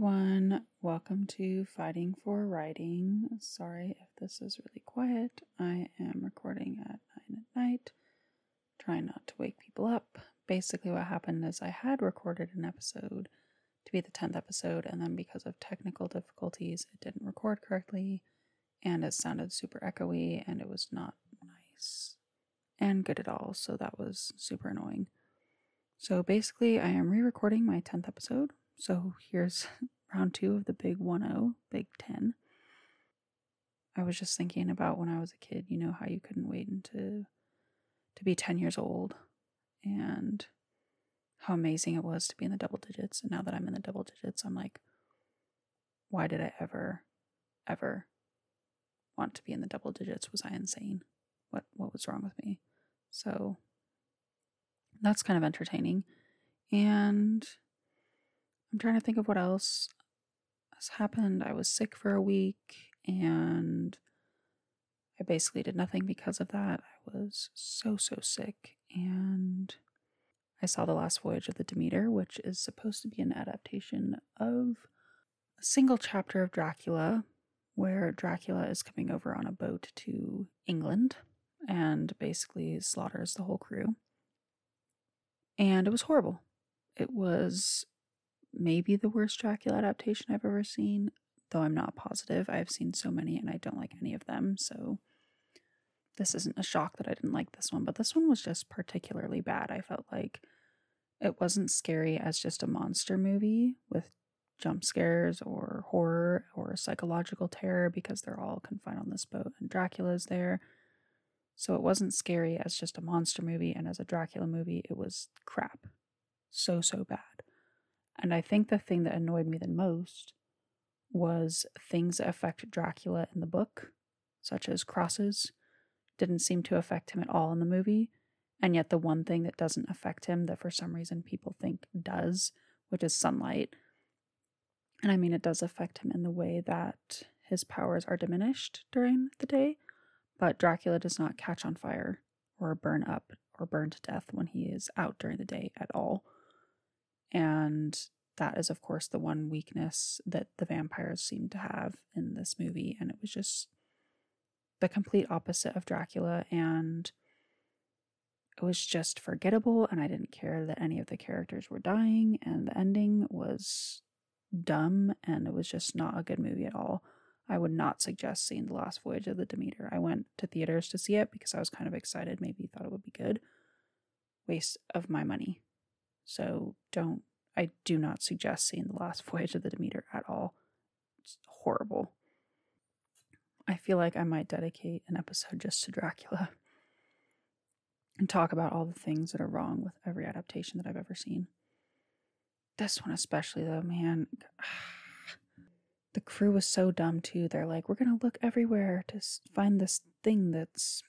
everyone. Welcome to Fighting for Writing. Sorry if this is really quiet. I am recording at 9 at night, trying not to wake people up. Basically, what happened is I had recorded an episode to be the 10th episode, and then because of technical difficulties, it didn't record correctly, and it sounded super echoey, and it was not nice and good at all. So that was super annoying. So basically, I am re recording my 10th episode. So here's round two of the big 1 0, big 10. I was just thinking about when I was a kid, you know, how you couldn't wait until to be 10 years old and how amazing it was to be in the double digits. And now that I'm in the double digits, I'm like, why did I ever, ever want to be in the double digits? Was I insane? What what was wrong with me? So that's kind of entertaining. And I'm trying to think of what else has happened. I was sick for a week and I basically did nothing because of that. I was so, so sick. And I saw The Last Voyage of the Demeter, which is supposed to be an adaptation of a single chapter of Dracula, where Dracula is coming over on a boat to England and basically slaughters the whole crew. And it was horrible. It was maybe the worst Dracula adaptation I've ever seen, though I'm not positive. I've seen so many and I don't like any of them, so this isn't a shock that I didn't like this one, but this one was just particularly bad. I felt like it wasn't scary as just a monster movie with jump scares or horror or psychological terror because they're all confined on this boat and Dracula's there. So it wasn't scary as just a monster movie, and as a Dracula movie, it was crap. So, so bad. And I think the thing that annoyed me the most was things that affect Dracula in the book, such as crosses, didn't seem to affect him at all in the movie. And yet, the one thing that doesn't affect him that for some reason people think does, which is sunlight. And I mean, it does affect him in the way that his powers are diminished during the day, but Dracula does not catch on fire or burn up or burn to death when he is out during the day at all. And that is, of course, the one weakness that the vampires seem to have in this movie. And it was just the complete opposite of Dracula. And it was just forgettable. And I didn't care that any of the characters were dying. And the ending was dumb. And it was just not a good movie at all. I would not suggest seeing The Last Voyage of the Demeter. I went to theaters to see it because I was kind of excited, maybe thought it would be good. Waste of my money. So don't, I do not suggest seeing The Last Voyage of the Demeter at all. It's horrible. I feel like I might dedicate an episode just to Dracula and talk about all the things that are wrong with every adaptation that I've ever seen. This one, especially, though, man. The crew was so dumb, too. They're like, we're going to look everywhere to find this thing that's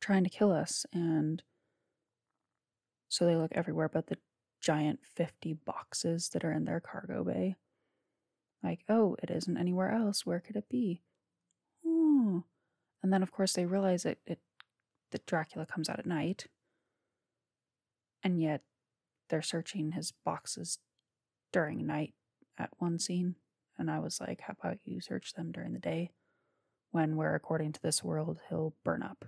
trying to kill us. And so they look everywhere but the giant 50 boxes that are in their cargo bay. Like, oh, it isn't anywhere else. Where could it be? Oh. And then, of course, they realize it, it that Dracula comes out at night. And yet they're searching his boxes during night at one scene. And I was like, how about you search them during the day? When, where according to this world, he'll burn up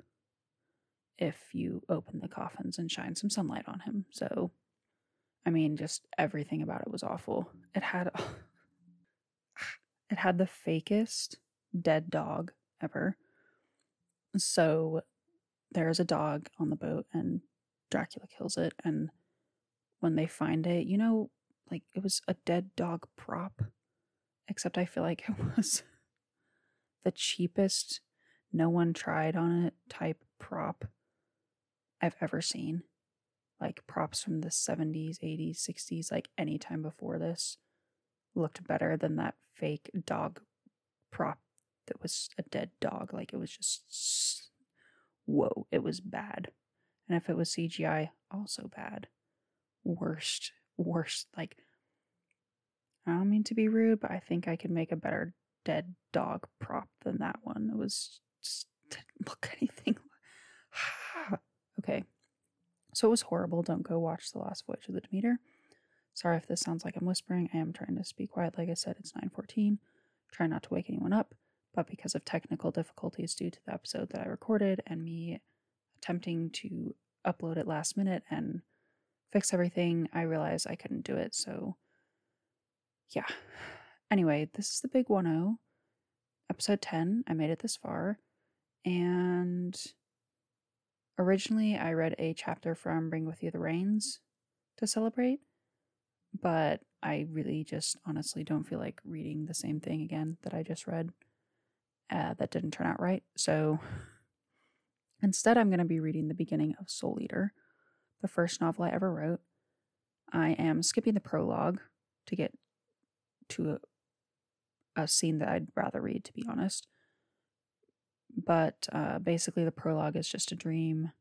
if you open the coffins and shine some sunlight on him. So, I mean, just everything about it was awful. It had it had the fakest dead dog ever. So, there's a dog on the boat and Dracula kills it and when they find it, you know, like it was a dead dog prop. Except I feel like it was the cheapest no one tried on it type prop I've ever seen. Like props from the 70s, 80s, 60s, like any time before this looked better than that fake dog prop that was a dead dog. Like it was just, whoa, it was bad. And if it was CGI, also bad. Worst, worst. Like, I don't mean to be rude, but I think I could make a better dead dog prop than that one. It was just, didn't look anything Okay. So it was horrible. Don't go watch The Last Voyage of the Demeter. Sorry if this sounds like I'm whispering. I am trying to speak quiet. Like I said, it's 9:14. Try not to wake anyone up, but because of technical difficulties due to the episode that I recorded and me attempting to upload it last minute and fix everything, I realized I couldn't do it. So yeah. Anyway, this is the big 10, episode 10. I made it this far. And originally I read a chapter from Bring With You the Rains to celebrate but I really just honestly don't feel like reading the same thing again that I just read. Uh, that didn't turn out right. So instead, I'm going to be reading the beginning of Soul Eater, the first novel I ever wrote. I am skipping the prologue to get to a, a scene that I'd rather read, to be honest. But uh, basically, the prologue is just a dream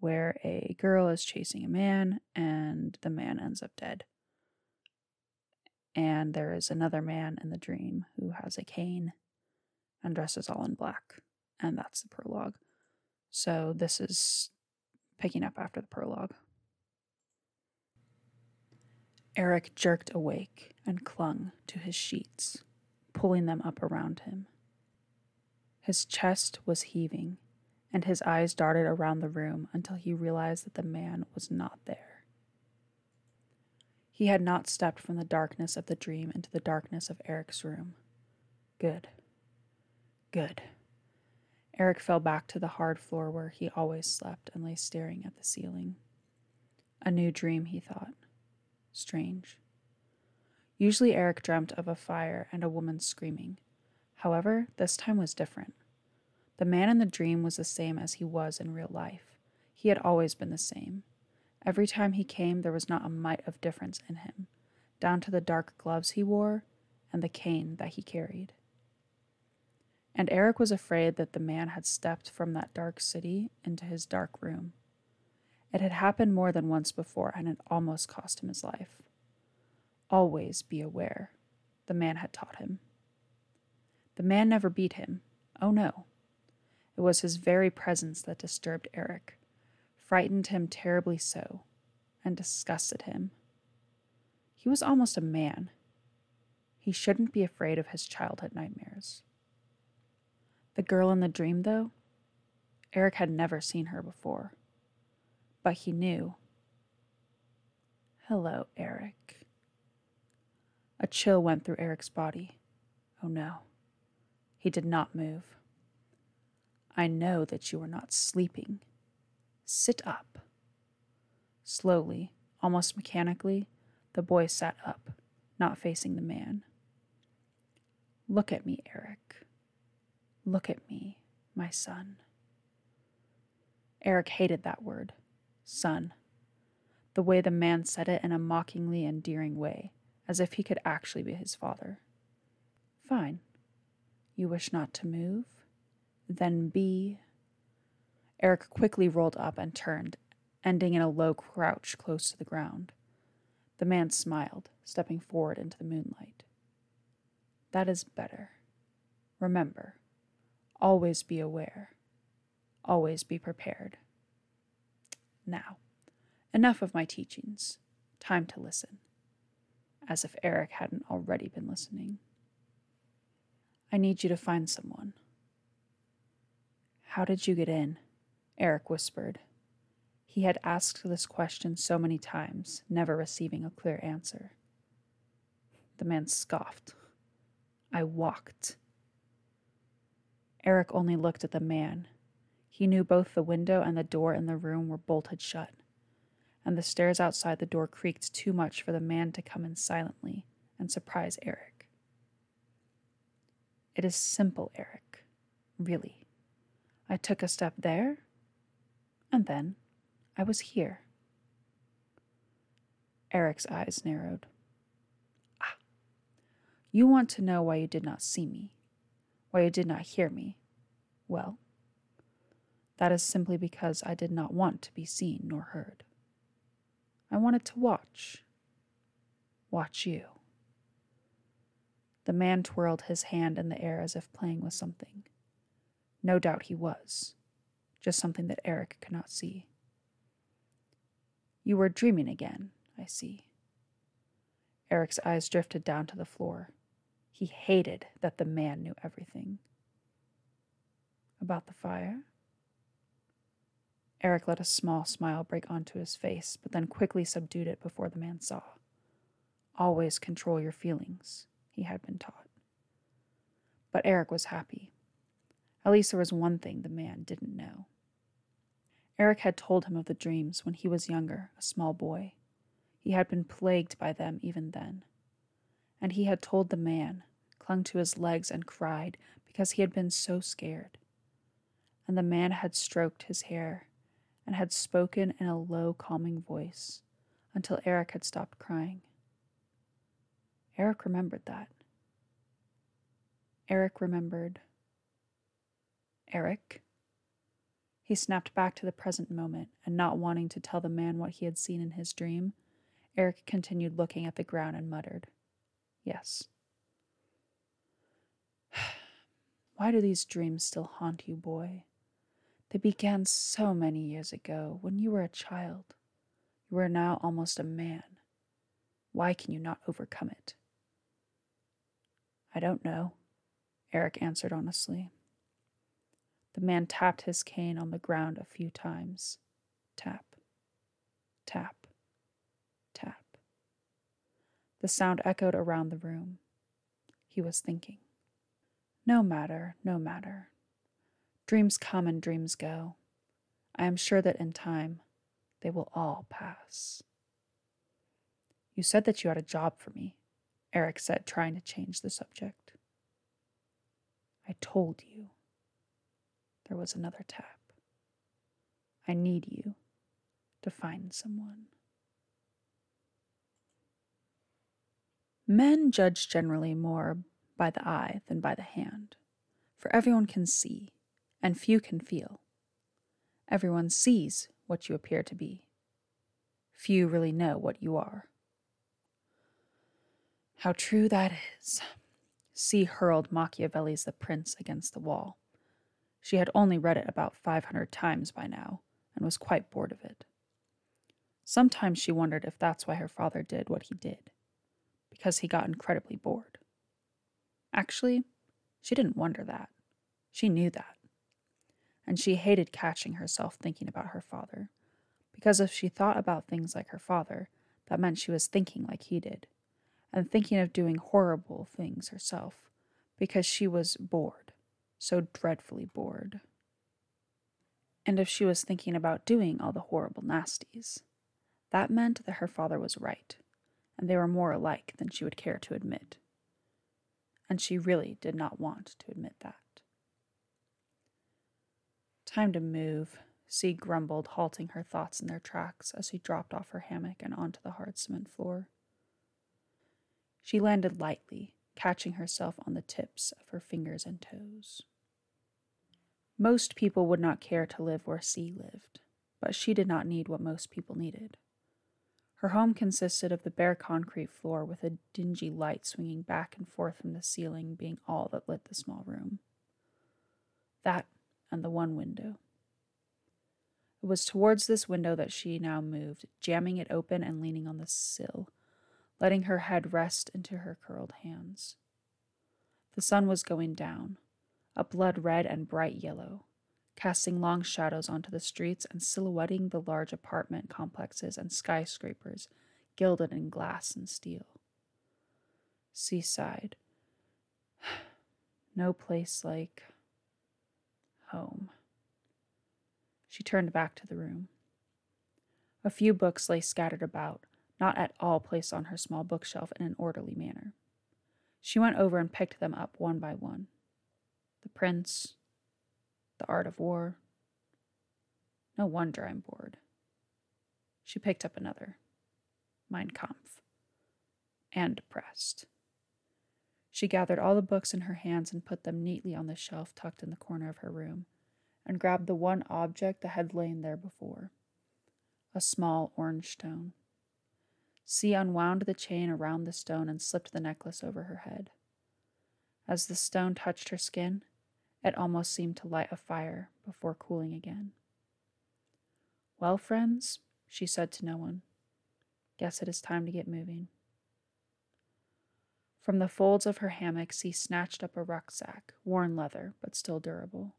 where a girl is chasing a man and the man ends up dead. And there is another man in the dream who has a cane and dresses all in black. And that's the prologue. So this is picking up after the prologue. Eric jerked awake and clung to his sheets, pulling them up around him. His chest was heaving and his eyes darted around the room until he realized that the man was not there. He had not stepped from the darkness of the dream into the darkness of Eric's room. Good. Good. Eric fell back to the hard floor where he always slept and lay staring at the ceiling. A new dream, he thought. Strange. Usually, Eric dreamt of a fire and a woman screaming. However, this time was different. The man in the dream was the same as he was in real life. He had always been the same. Every time he came, there was not a mite of difference in him, down to the dark gloves he wore and the cane that he carried. And Eric was afraid that the man had stepped from that dark city into his dark room. It had happened more than once before, and it almost cost him his life. Always be aware, the man had taught him. The man never beat him. Oh no. It was his very presence that disturbed Eric, frightened him terribly so, and disgusted him. He was almost a man. He shouldn't be afraid of his childhood nightmares. The girl in the dream, though, Eric had never seen her before. But he knew. Hello, Eric. A chill went through Eric's body. Oh no. He did not move. I know that you are not sleeping. Sit up. Slowly, almost mechanically, the boy sat up, not facing the man. Look at me, Eric. Look at me, my son. Eric hated that word, son. The way the man said it in a mockingly endearing way, as if he could actually be his father. Fine. You wish not to move? then B. Eric quickly rolled up and turned, ending in a low crouch close to the ground. The man smiled, stepping forward into the moonlight. That is better. Remember, always be aware, always be prepared. Now, enough of my teachings. Time to listen. As if Eric hadn't already been listening. I need you to find someone. How did you get in? Eric whispered. He had asked this question so many times, never receiving a clear answer. The man scoffed. I walked. Eric only looked at the man. He knew both the window and the door in the room were bolted shut, and the stairs outside the door creaked too much for the man to come in silently and surprise Eric. It is simple, Eric. Really. I took a step there, and then I was here. Eric's eyes narrowed. Ah, you want to know why you did not see me, why you did not hear me. Well, that is simply because I did not want to be seen nor heard. I wanted to watch. Watch you. The man twirled his hand in the air as if playing with something. No doubt he was, just something that Eric could not see. You were dreaming again, I see. Eric's eyes drifted down to the floor. He hated that the man knew everything. About the fire? Eric let a small smile break onto his face, but then quickly subdued it before the man saw. Always control your feelings, he had been taught. But Eric was happy. At least there was one thing the man didn't know. Eric had told him of the dreams when he was younger, a small boy. He had been plagued by them even then. And he had told the man, clung to his legs, and cried because he had been so scared. And the man had stroked his hair and had spoken in a low, calming voice until Eric had stopped crying. Eric remembered that. Eric remembered. Eric? He snapped back to the present moment, and not wanting to tell the man what he had seen in his dream, Eric continued looking at the ground and muttered, Yes. Why do these dreams still haunt you, boy? They began so many years ago, when you were a child. You are now almost a man. Why can you not overcome it? I don't know, Eric answered honestly. The man tapped his cane on the ground a few times. Tap, tap, tap. The sound echoed around the room. He was thinking. No matter, no matter. Dreams come and dreams go. I am sure that in time they will all pass. You said that you had a job for me, Eric said, trying to change the subject. I told you. There was another tap. I need you to find someone. Men judge generally more by the eye than by the hand, for everyone can see and few can feel. Everyone sees what you appear to be. Few really know what you are. How true that is. C hurled Machiavelli's The Prince against the wall. She had only read it about 500 times by now and was quite bored of it. Sometimes she wondered if that's why her father did what he did, because he got incredibly bored. Actually, she didn't wonder that. She knew that and she hated catching herself thinking about her father, because if she thought about things like her father, that meant she was thinking like he did, and thinking of doing horrible things herself, because she was bored, so dreadfully bored. And if she was thinking about doing all the horrible nasties, that meant that her father was right, and they were more alike than she would care to admit. And she really did not want to admit that. Time to move, C grumbled, halting her thoughts in their tracks as she dropped off her hammock and onto the hard cement floor. She landed lightly, catching herself on the tips of her fingers and toes. Most people would not care to live where C lived, but she did not need what most people needed. Her home consisted of the bare concrete floor with a dingy light swinging back and forth from the ceiling being all that lit the small room. That and the one window. It was towards this window that she now moved, jamming it open and leaning on the sill, letting her head rest into her curled hands. The sun was going down, a blood red and bright yellow, casting long shadows onto the streets and silhouetting the large apartment complexes and skyscrapers gilded in glass and steel. Seaside. No place like home. She turned back to the room. A few books lay scattered about, not at all placed on her small bookshelf in an orderly manner. She went over and picked them up one by one. The Prince, The Art of War. No wonder I'm bored. She picked up another, Mein Kampf, and depressed. She gathered all the books in her hands and put them neatly on the shelf tucked in the corner of her room, and grabbed the one object that had lain there before a small orange stone. C unwound the chain around the stone and slipped the necklace over her head. As the stone touched her skin, it almost seemed to light a fire before cooling again. Well, friends, she said to no one, Guess it is time to get moving. From the folds of her hammock, she snatched up a rucksack, worn leather, but still durable.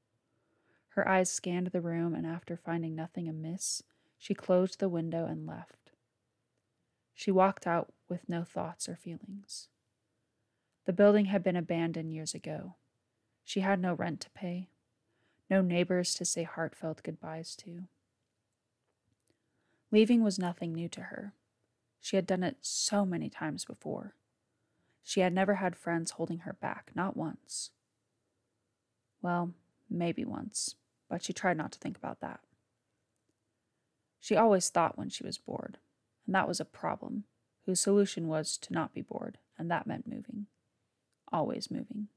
Her eyes scanned the room, and after finding nothing amiss, she closed the window and left. She walked out with no thoughts or feelings. The building had been abandoned years ago. She had no rent to pay, no neighbors to say heartfelt goodbyes to. Leaving was nothing new to her. She had done it so many times before. She had never had friends holding her back, not once. Well, maybe once, but she tried not to think about that. She always thought when she was bored, and that was a problem, whose solution was to not be bored, and that meant moving. Always moving.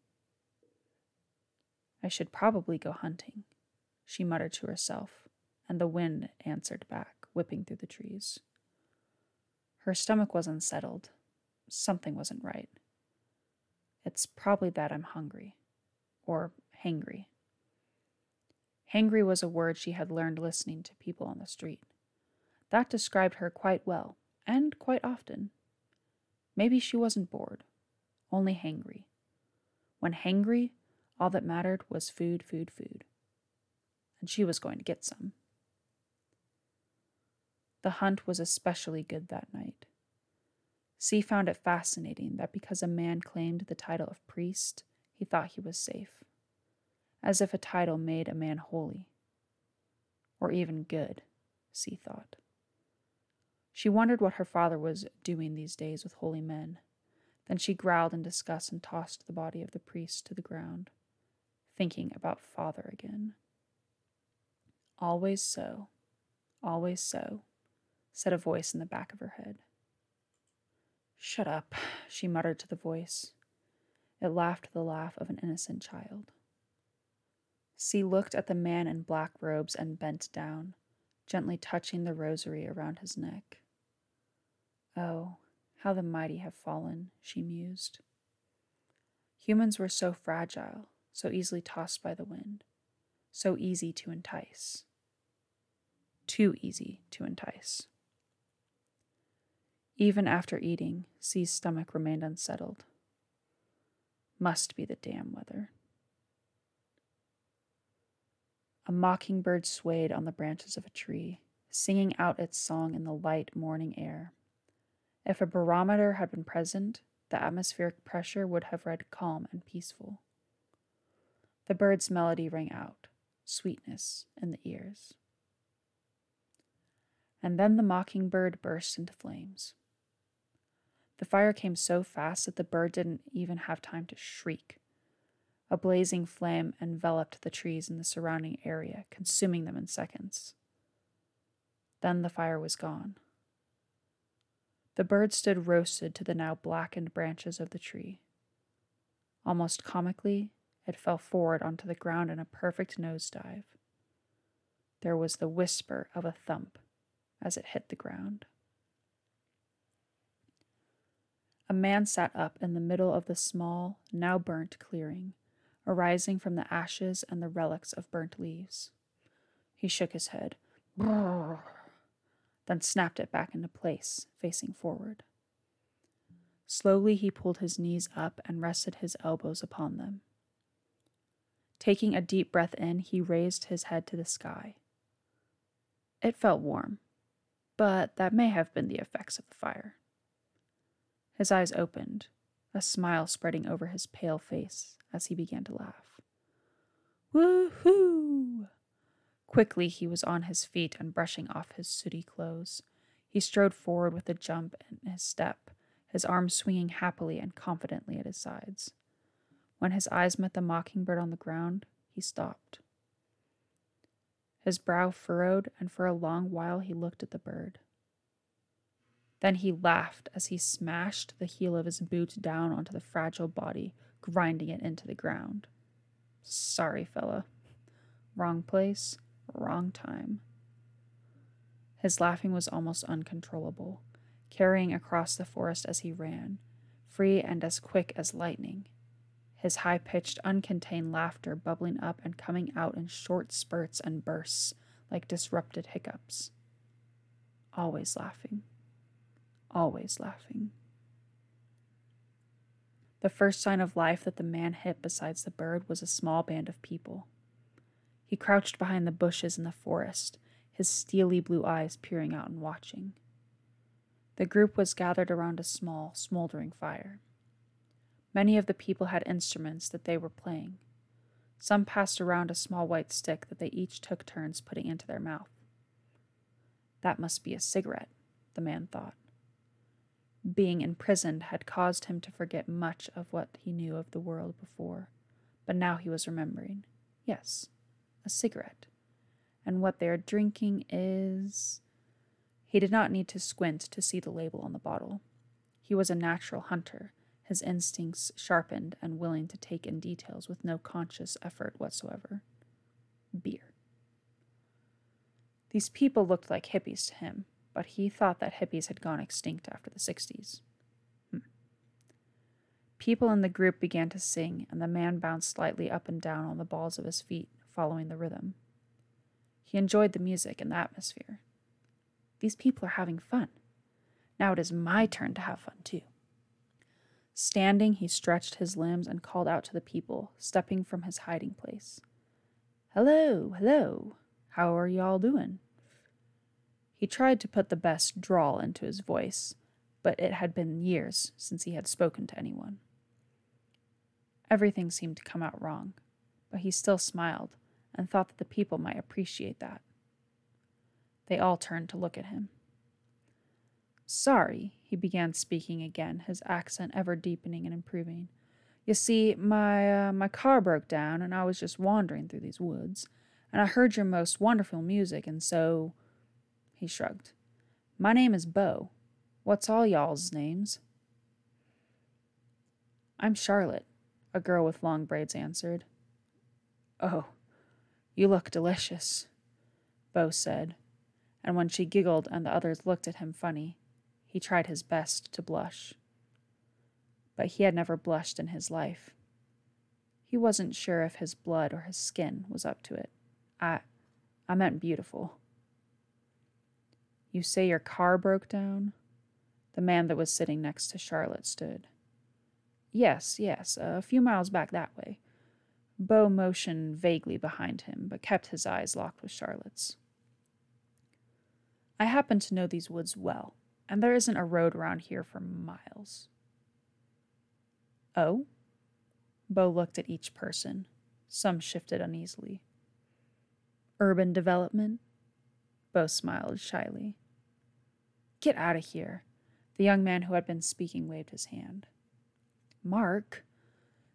I should probably go hunting, she muttered to herself, and the wind answered back, whipping through the trees. Her stomach was unsettled. Something wasn't right. It's probably that I'm hungry. Or hangry. Hangry was a word she had learned listening to people on the street. That described her quite well, and quite often. Maybe she wasn't bored, only hangry. When hangry, all that mattered was food, food, food. And she was going to get some. The hunt was especially good that night. C found it fascinating that because a man claimed the title of priest, he thought he was safe, as if a title made a man holy. Or even good, C thought. She wondered what her father was doing these days with holy men. Then she growled in disgust and tossed the body of the priest to the ground, thinking about father again. Always so, always so, said a voice in the back of her head. Shut up, she muttered to the voice. It laughed the laugh of an innocent child. C looked at the man in black robes and bent down, gently touching the rosary around his neck. Oh, how the mighty have fallen, she mused. Humans were so fragile, so easily tossed by the wind, so easy to entice. Too easy to entice. Even after eating, C's stomach remained unsettled. Must be the damn weather. A mockingbird swayed on the branches of a tree, singing out its song in the light morning air. If a barometer had been present, the atmospheric pressure would have read calm and peaceful. The bird's melody rang out, sweetness in the ears. And then the mockingbird burst into flames. The fire came so fast that the bird didn't even have time to shriek. A blazing flame enveloped the trees in the surrounding area, consuming them in seconds. Then the fire was gone. The bird stood roasted to the now blackened branches of the tree. Almost comically, it fell forward onto the ground in a perfect nosedive. There was the whisper of a thump as it hit the ground. A man sat up in the middle of the small, now burnt clearing, arising from the ashes and the relics of burnt leaves. He shook his head. Brrr then snapped it back into place, facing forward. Slowly he pulled his knees up and rested his elbows upon them. Taking a deep breath in, he raised his head to the sky. It felt warm, but that may have been the effects of the fire. His eyes opened, a smile spreading over his pale face as he began to laugh. Woo-hoo! Quickly he was on his feet and brushing off his sooty clothes. He strode forward with a jump in his step, his arms swinging happily and confidently at his sides. When his eyes met the mockingbird on the ground, he stopped. His brow furrowed, and for a long while he looked at the bird. Then he laughed as he smashed the heel of his boot down onto the fragile body, grinding it into the ground. Sorry, fella. Wrong place, wrong time. His laughing was almost uncontrollable, carrying across the forest as he ran, free and as quick as lightning. His high pitched, uncontained laughter bubbling up and coming out in short spurts and bursts like disrupted hiccups. Always laughing. always laughing. The first sign of life that the man hit besides the bird was a small band of people. He crouched behind the bushes in the forest, his steely blue eyes peering out and watching. The group was gathered around a small, smoldering fire. Many of the people had instruments that they were playing. Some passed around a small white stick that they each took turns putting into their mouth. That must be a cigarette, the man thought. Being imprisoned had caused him to forget much of what he knew of the world before, but now he was remembering. Yes, a cigarette. And what they are drinking is. He did not need to squint to see the label on the bottle. He was a natural hunter, his instincts sharpened and willing to take in details with no conscious effort whatsoever. Beer. These people looked like hippies to him, but he thought that hippies had gone extinct after the 60s. Hmm. People in the group began to sing, and the man bounced slightly up and down on the balls of his feet, following the rhythm. He enjoyed the music and the atmosphere. These people are having fun. Now it is my turn to have fun too. Standing, he stretched his limbs and called out to the people, stepping from his hiding place. Hello, hello. How are you all doing? He tried to put the best drawl into his voice, but it had been years since he had spoken to anyone. Everything seemed to come out wrong, but he still smiled and thought that the people might appreciate that. They all turned to look at him. Sorry, he began speaking again, his accent ever deepening and improving. You see, my uh, my car broke down, and I was just wandering through these woods, and I heard your most wonderful music, and so he shrugged. My name is Bo. What's all y'all's names? I'm Charlotte, a girl with long braids answered. Oh, you look delicious, Bo said, and when she giggled and the others looked at him funny, he tried his best to blush. But he had never blushed in his life. He wasn't sure if his blood or his skin was up to it. I I meant beautiful. You say your car broke down? The man that was sitting next to Charlotte stood. Yes, yes, a few miles back that way. Bo motioned vaguely behind him, but kept his eyes locked with Charlotte's. I happen to know these woods well, and there isn't a road around here for miles. Oh? Bo looked at each person. Some shifted uneasily. Urban development? Bo smiled shyly. Get out of here. The young man who had been speaking waved his hand. Mark.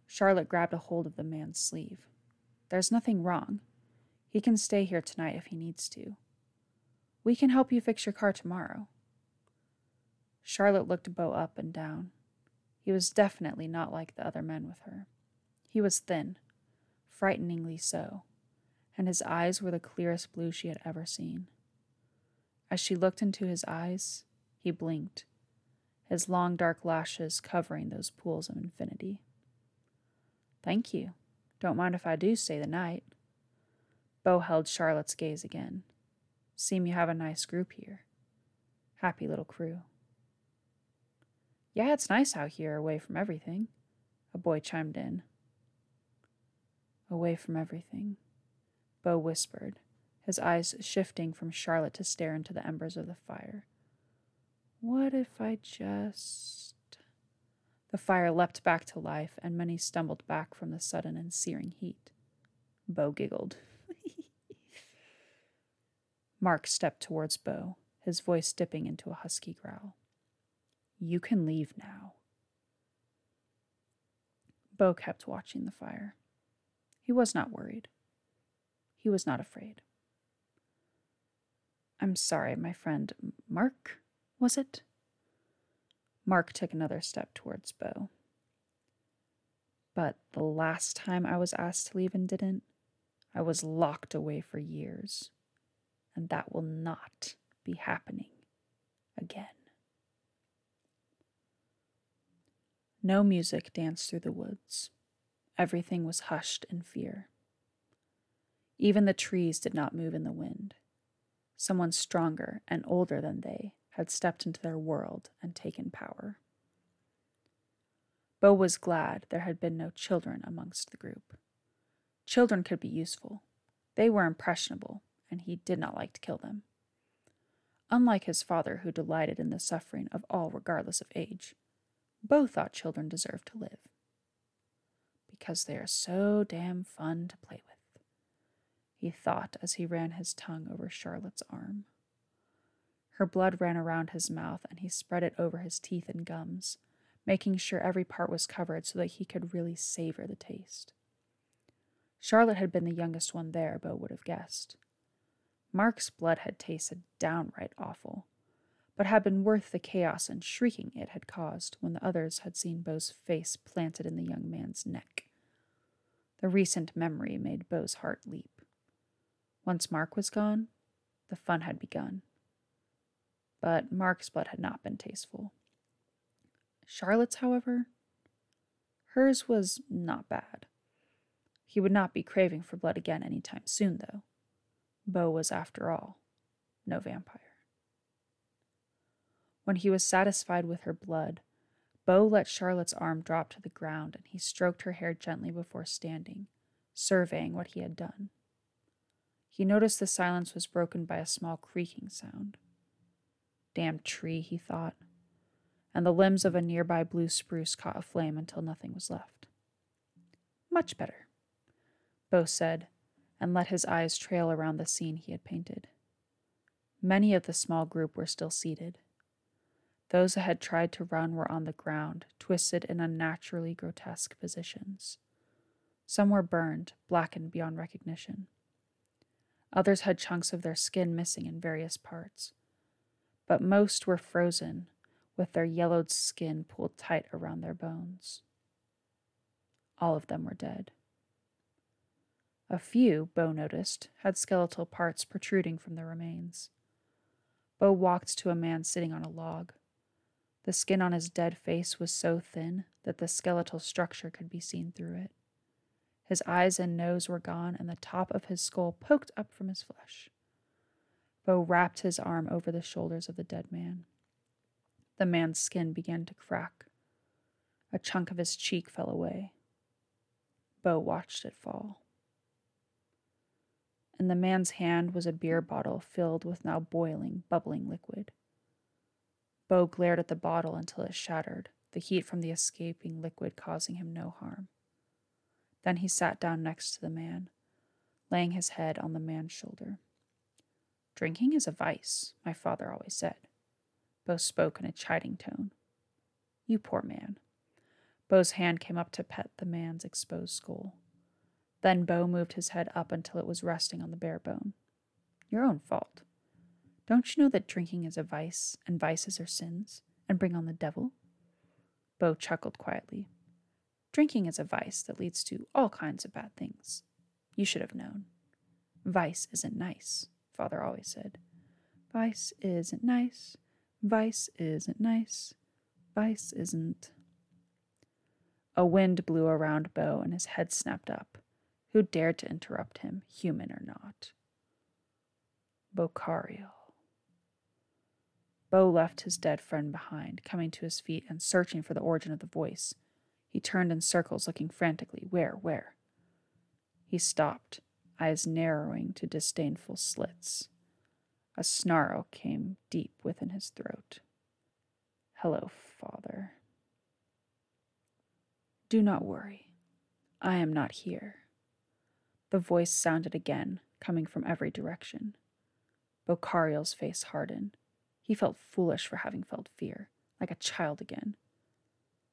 Charlotte grabbed a hold of the man's sleeve. There's nothing wrong. He can stay here tonight if he needs to. We can help you fix your car tomorrow. Charlotte looked Bo up and down. He was definitely not like the other men with her. He was thin, frighteningly so, and his eyes were the clearest blue she had ever seen. As she looked into his eyes, he blinked, his long dark lashes covering those pools of infinity. Thank you. Don't mind if I do stay the night. Bo held Charlotte's gaze again. Seem you have a nice group here. Happy little crew. Yeah, it's nice out here, away from everything, a boy chimed in. Away from everything, Bo whispered, his eyes shifting from Charlotte to stare into the embers of the fire. What if I just. The fire leapt back to life, and many stumbled back from the sudden and searing heat. Bo giggled. Mark stepped towards Bo, his voice dipping into a husky growl. You can leave now. Bo kept watching the fire. He was not worried. He was not afraid. I'm sorry, my friend Mark, was it? Mark took another step towards Bo. But the last time I was asked to leave and didn't, I was locked away for years. And that will not be happening again. No music danced through the woods. Everything was hushed in fear. Even the trees did not move in the wind. Someone stronger and older than they had stepped into their world and taken power. Bo was glad there had been no children amongst the group. Children could be useful. They were impressionable, and he did not like to kill them. Unlike his father, who delighted in the suffering of all regardless of age, Bo thought children deserved to live. Because they are so damn fun to play with, he thought as he ran his tongue over Charlotte's arm. Her blood ran around his mouth, and he spread it over his teeth and gums, making sure every part was covered so that he could really savor the taste. Charlotte had been the youngest one there, Bo would have guessed. Mark's blood had tasted downright awful, but had been worth the chaos and shrieking it had caused when the others had seen Bo's face planted in the young man's neck. The recent memory made Bo's heart leap. Once Mark was gone, the fun had begun but Mark's blood had not been tasteful. Charlotte's, however, hers was not bad. He would not be craving for blood again any time soon, though. Bo was, after all, no vampire. When he was satisfied with her blood, Bo let Charlotte's arm drop to the ground and he stroked her hair gently before standing, surveying what he had done. He noticed the silence was broken by a small creaking sound. Damn tree, he thought, and the limbs of a nearby blue spruce caught aflame until nothing was left. Much better, Bo said, and let his eyes trail around the scene he had painted. Many of the small group were still seated. Those that had tried to run were on the ground, twisted in unnaturally grotesque positions. Some were burned, blackened beyond recognition. Others had chunks of their skin missing in various parts, but most were frozen, with their yellowed skin pulled tight around their bones. All of them were dead. A few, Bo noticed, had skeletal parts protruding from the remains. Bo walked to a man sitting on a log. The skin on his dead face was so thin that the skeletal structure could be seen through it. His eyes and nose were gone, and the top of his skull poked up from his flesh. Bo wrapped his arm over the shoulders of the dead man. The man's skin began to crack. A chunk of his cheek fell away. Bo watched it fall. In the man's hand was a beer bottle filled with now boiling, bubbling liquid. Bo glared at the bottle until it shattered, the heat from the escaping liquid causing him no harm. Then he sat down next to the man, laying his head on the man's shoulder. Drinking is a vice, my father always said. Bo spoke in a chiding tone. You poor man. Bo's hand came up to pet the man's exposed skull. Then Bo moved his head up until it was resting on the bare bone. Your own fault. Don't you know that drinking is a vice, and vices are sins, and bring on the devil? Bo chuckled quietly. Drinking is a vice that leads to all kinds of bad things. You should have known. Vice isn't nice father always said. Vice isn't nice. Vice isn't nice. Vice isn't. A wind blew around Bo and his head snapped up. Who dared to interrupt him, human or not? Bocariel. Bo left his dead friend behind, coming to his feet and searching for the origin of the voice. He turned in circles, looking frantically. Where, where? He stopped, eyes narrowing to disdainful slits. A snarl came deep within his throat. Hello, father. Do not worry. I am not here. The voice sounded again, coming from every direction. Bocariel's face hardened. He felt foolish for having felt fear, like a child again.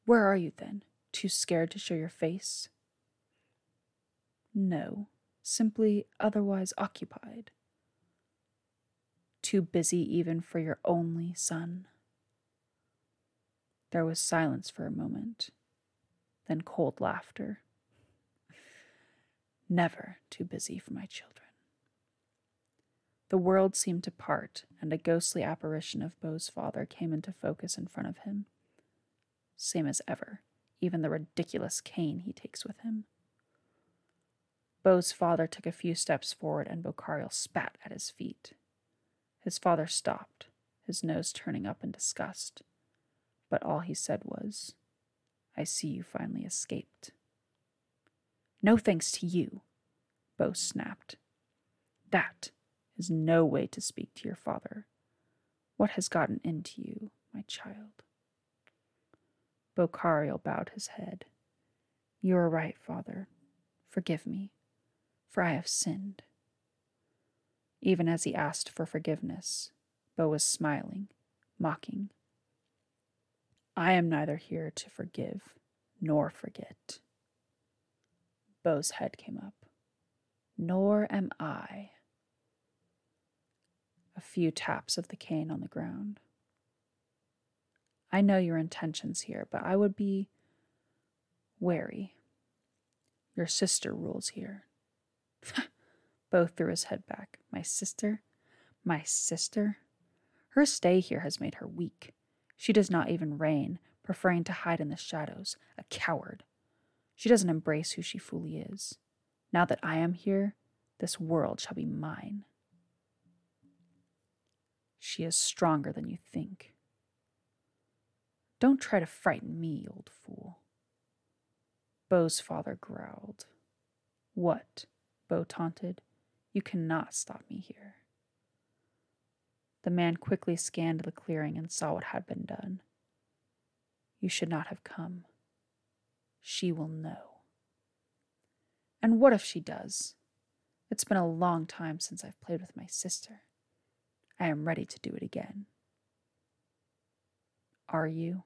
Where are you then? Too scared to show your face? No, simply otherwise occupied. Too busy even for your only son. There was silence for a moment, then cold laughter. Never too busy for my children. The world seemed to part, and a ghostly apparition of Bo's father came into focus in front of him. Same as ever, even the ridiculous cane he takes with him. Bo's father took a few steps forward, and Bocariel spat at his feet. His father stopped, his nose turning up in disgust. But all he said was, I see you finally escaped. No thanks to you, Bo snapped. That is no way to speak to your father. What has gotten into you, my child? Bocariel bowed his head. You are right, father. Forgive me, for I have sinned. Even as he asked for forgiveness, Bo was smiling, mocking. I am neither here to forgive nor forget. Bo's head came up. Nor am I. A few taps of the cane on the ground. I know your intentions here, but I would be wary. Your sister rules here. Bo threw his head back. My sister? My sister? Her stay here has made her weak. She does not even reign, preferring to hide in the shadows, a coward. She doesn't embrace who she fully is. Now that I am here, this world shall be mine. She is stronger than you think. Don't try to frighten me, old fool. Bo's father growled. What? Bo taunted. You cannot stop me here. The man quickly scanned the clearing and saw what had been done. You should not have come. She will know. And what if she does? It's been a long time since I've played with my sister. I am ready to do it again. Are you?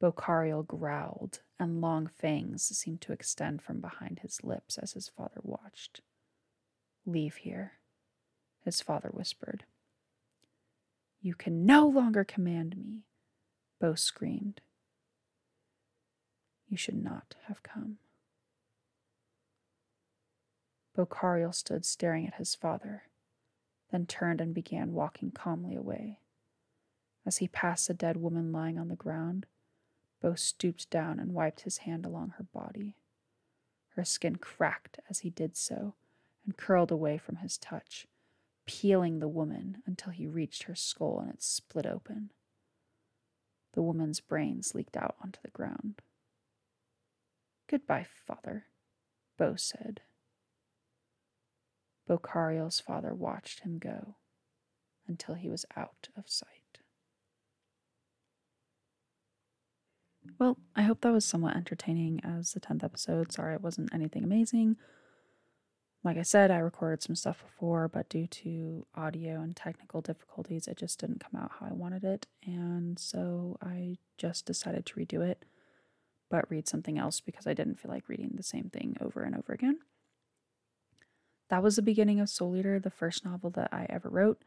Bocariel growled, and long fangs seemed to extend from behind his lips as his father watched. Leave here, his father whispered. You can no longer command me, Bo screamed. You should not have come. Bocariel stood staring at his father, then turned and began walking calmly away. As he passed the dead woman lying on the ground, Bo stooped down and wiped his hand along her body. Her skin cracked as he did so and curled away from his touch, peeling the woman until he reached her skull and it split open. The woman's brains leaked out onto the ground. Goodbye, father, Bo said. Bocariel's father watched him go until he was out of sight. Well, I hope that was somewhat entertaining as the 10th episode. Sorry it wasn't anything amazing. Like I said, I recorded some stuff before, but due to audio and technical difficulties, it just didn't come out how I wanted it. And so I just decided to redo it, but read something else because I didn't feel like reading the same thing over and over again. That was the beginning of Soul Eater, the first novel that I ever wrote.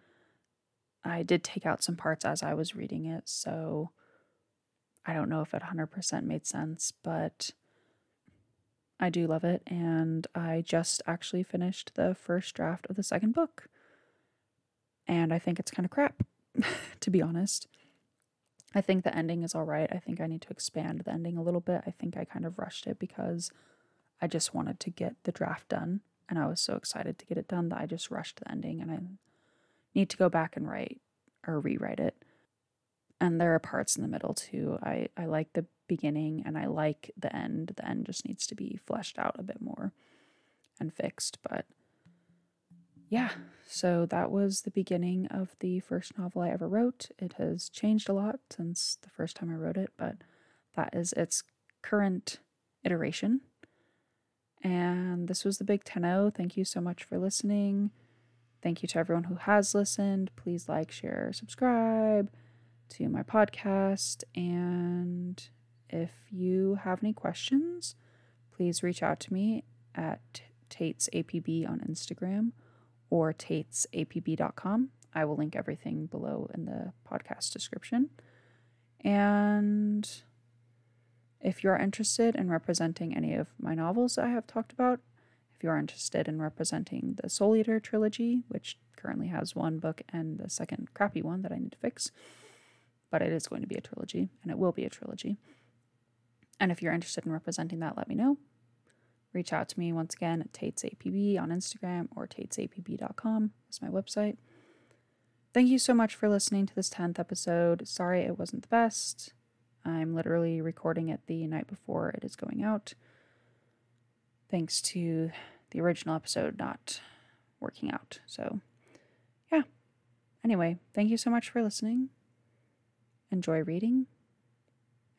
I did take out some parts as I was reading it, so I don't know if it 100% made sense, but I do love it. And I just actually finished the first draft of the second book. And I think it's kind of crap, to be honest. I think the ending is all right. I think I need to expand the ending a little bit. I think I kind of rushed it because I just wanted to get the draft done. And I was so excited to get it done that I just rushed the ending. And I need to go back and write or rewrite it and there are parts in the middle too. I, I like the beginning and I like the end. The end just needs to be fleshed out a bit more and fixed. But yeah, so that was the beginning of the first novel I ever wrote. It has changed a lot since the first time I wrote it, but that is its current iteration. And this was the Big 10 Thank you so much for listening. Thank you to everyone who has listened. Please like, share, subscribe to my podcast. And if you have any questions, please reach out to me at Tate's APB on Instagram or tatesapb.com. I will link everything below in the podcast description. And if you're interested in representing any of my novels I have talked about, if you're interested in representing the Soul Eater trilogy, which currently has one book and the second crappy one that I need to fix, but it is going to be a trilogy, and it will be a trilogy. And if you're interested in representing that, let me know. Reach out to me once again at TatesAPB on Instagram or tatesapb.com is my website. thank you so much for listening to this 10th episode. Sorry it wasn't the best. I'm literally recording it the night before it is going out. Thanks to the original episode not working out. So, yeah. Anyway, thank you so much for listening. Enjoy reading,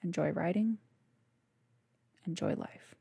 enjoy writing, enjoy life.